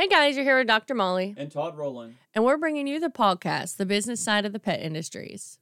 Hey guys, you're here with Dr. Molly, And Todd Rowland. and we're bringing you the podcast, the business side of the pet industries.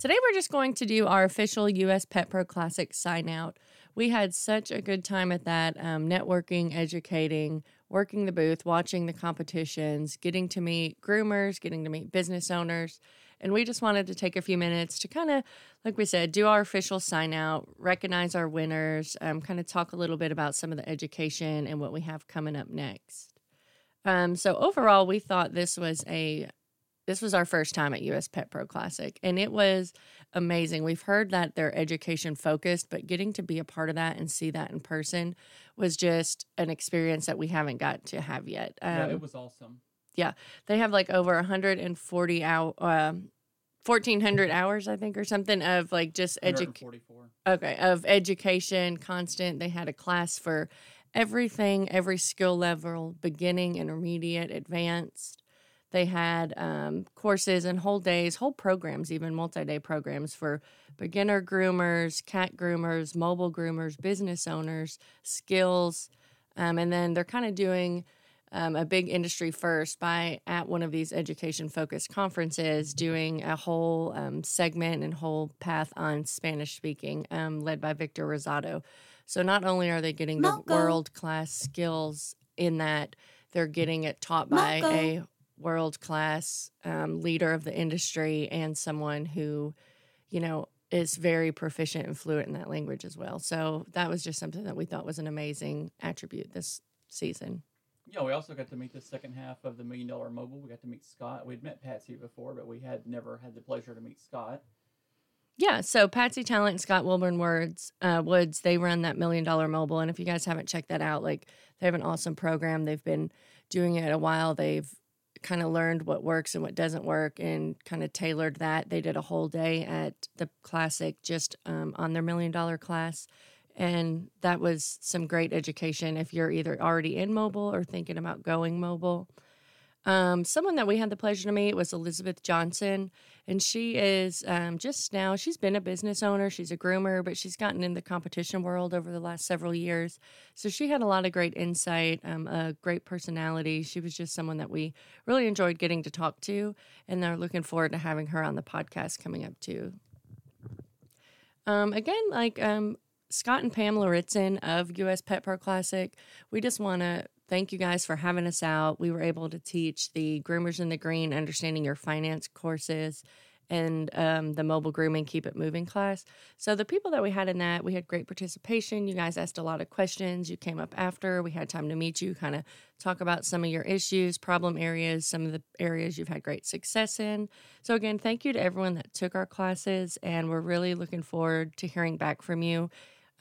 Today, we're just going to do our official US Pet Pro Classic sign out. We had such a good time at that, um, networking, educating, working the booth, watching the competitions, getting to meet groomers, getting to meet business owners. And we just wanted to take a few minutes to kind of, like we said, do our official sign out, recognize our winners, um, kind of talk a little bit about some of the education and what we have coming up next. Um, so overall, we thought this was a this was our first time at US Pet Pro Classic, and it was amazing. We've heard that they're education focused, but getting to be a part of that and see that in person was just an experience that we haven't got to have yet. Um, yeah, it was awesome. They have like over 140 hour, um, 1400 hours, I think, or something of like just education. Okay, of education, constant. They had a class for everything, every skill level, beginning, intermediate, advanced. They had um, courses and whole days, whole programs, even multi day programs for beginner groomers, cat groomers, mobile groomers, business owners, skills. Um, and then they're kind of doing um, a big industry first by at one of these education focused conferences doing a whole um, segment and whole path on Spanish speaking, um, led by Victor Rosado. So not only are they getting the world class skills in that, they're getting it taught by a world class um, leader of the industry and someone who, you know, is very proficient and fluent in that language as well. So that was just something that we thought was an amazing attribute this season. Yeah, we also got to meet the second half of the Million Dollar Mobile. We got to meet Scott. We'd met Patsy before, but we had never had the pleasure to meet Scott. Yeah, so Patsy Talent and Scott Wilburn Words uh, Woods they run that million dollar mobile, and if you guys haven't checked that out, like they have an awesome program. They've been doing it a while. They've kind of learned what works and what doesn't work, and kind of tailored that. They did a whole day at the classic just um, on their million dollar class, and that was some great education if you're either already in mobile or thinking about going mobile. Um, someone that we had the pleasure to meet was Elizabeth Johnson, and she is um, just now, she's been a business owner, she's a groomer, but she's gotten in the competition world over the last several years. So she had a lot of great insight, um, a great personality. She was just someone that we really enjoyed getting to talk to, and they're looking forward to having her on the podcast coming up too. Um, again, like um, Scott and Pamela Ritson of US Pet Pro Classic, we just want to thank you guys for having us out. We were able to teach the Groomers in the Green, Understanding Your Finance courses, and um, the Mobile Grooming Keep It Moving class. So, the people that we had in that, we had great participation. You guys asked a lot of questions. You came up after. We had time to meet you, kind of talk about some of your issues, problem areas, some of the areas you've had great success in. So, again, thank you to everyone that took our classes, and we're really looking forward to hearing back from you.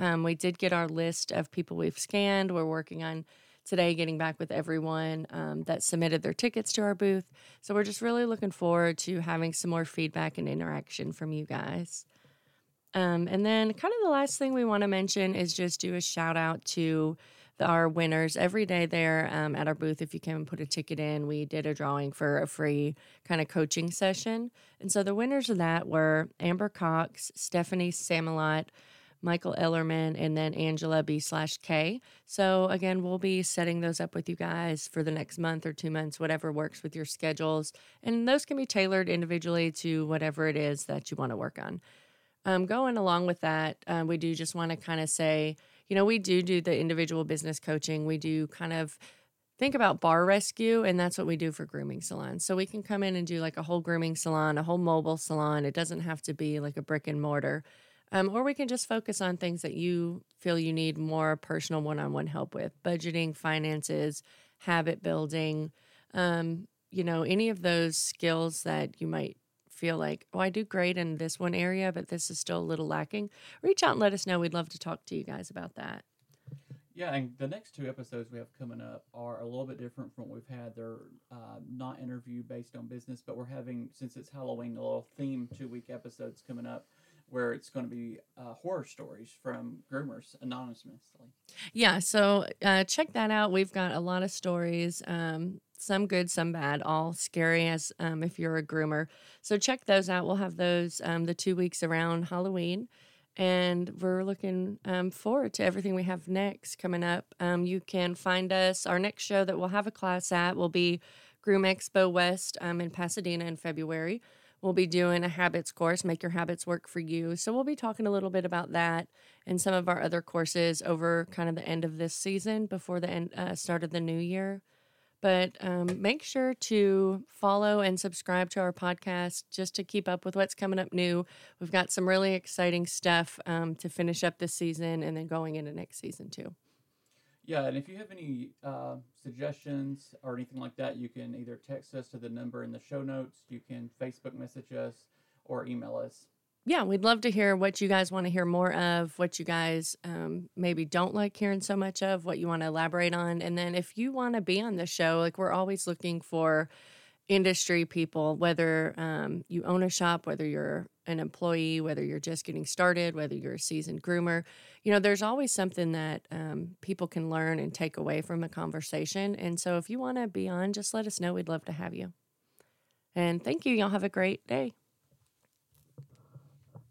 Um, we did get our list of people we've scanned. We're working on today getting back with everyone um, that submitted their tickets to our booth. So we're just really looking forward to having some more feedback and interaction from you guys. Um, and then, kind of the last thing we want to mention is just do a shout out to the, our winners every day there um, at our booth. If you came and put a ticket in, we did a drawing for a free kind of coaching session. And so the winners of that were Amber Cox, Stephanie Samalot, Michael Ellerman, and then Angela B slash K. So again, we'll be setting those up with you guys for the next month or two months, whatever works with your schedules. And those can be tailored individually to whatever it is that you want to work on. Um, going along with that, um, we do just want to kind of say, you know, we do do the individual business coaching. We do kind of think about bar rescue, and that's what we do for grooming salons. So we can come in and do like a whole grooming salon, a whole mobile salon. It doesn't have to be like a brick and mortar. Um, or we can just focus on things that you feel you need more personal one on one help with budgeting, finances, habit building, um, you know, any of those skills that you might feel like, oh, I do great in this one area, but this is still a little lacking. Reach out and let us know. We'd love to talk to you guys about that. Yeah, and the next two episodes we have coming up are a little bit different from what we've had. They're uh, not interview based on business, but we're having, since it's Halloween, a little theme two week episodes coming up where it's going to be uh, horror stories from groomers anonymously. Yeah, so uh, check that out. We've got a lot of stories, um, some good, some bad, all scary as um, if you're a groomer. So check those out. We'll have those um, the two weeks around Halloween. and we're looking um, forward to everything we have next coming up. Um, you can find us. Our next show that we'll have a class at will be Groom Expo West um, in Pasadena in February. We'll be doing a habits course, Make Your Habits Work for You. So we'll be talking a little bit about that and some of our other courses over kind of the end of this season before the end, uh, start of the new year. But um, make sure to follow and subscribe to our podcast just to keep up with what's coming up new. We've got some really exciting stuff um, to finish up this season and then going into next season too. Yeah, and if you have any uh, suggestions or anything like that, you can either text us to the number in the show notes, you can Facebook message us, or email us. Yeah, we'd love to hear what you guys want to hear more of, what you guys um, maybe don't like hearing so much of, what you want to elaborate on. And then if you want to be on the show, like we're always looking for industry people, whether um, you own a shop, whether you're an employee, whether you're just getting started, whether you're a seasoned groomer, you know, there's always something that um, people can learn and take away from a conversation. And so if you want to be on, just let us know. We'd love to have you. And thank you. Y'all have a great day.